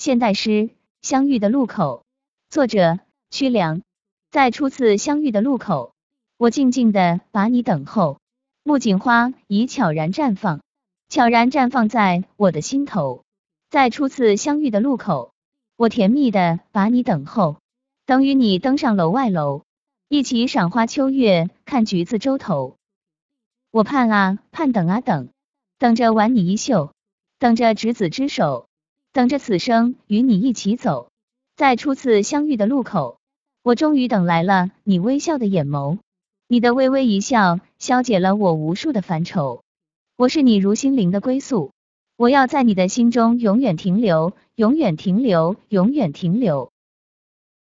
现代诗《相遇的路口》，作者屈良。在初次相遇的路口，我静静的把你等候。木槿花已悄然绽放，悄然绽放在我的心头。在初次相遇的路口，我甜蜜的把你等候，等与你登上楼外楼，一起赏花秋月，看橘子洲头。我盼啊盼，等啊等，等着挽你衣袖，等着执子之手，等着此生与你一起走。在初次相遇的路口，我终于等来了你微笑的眼眸，你的微微一笑，消解了我无数的烦愁。我是你如心灵的归宿。我要在你的心中永远停留，永远停留，永远停留。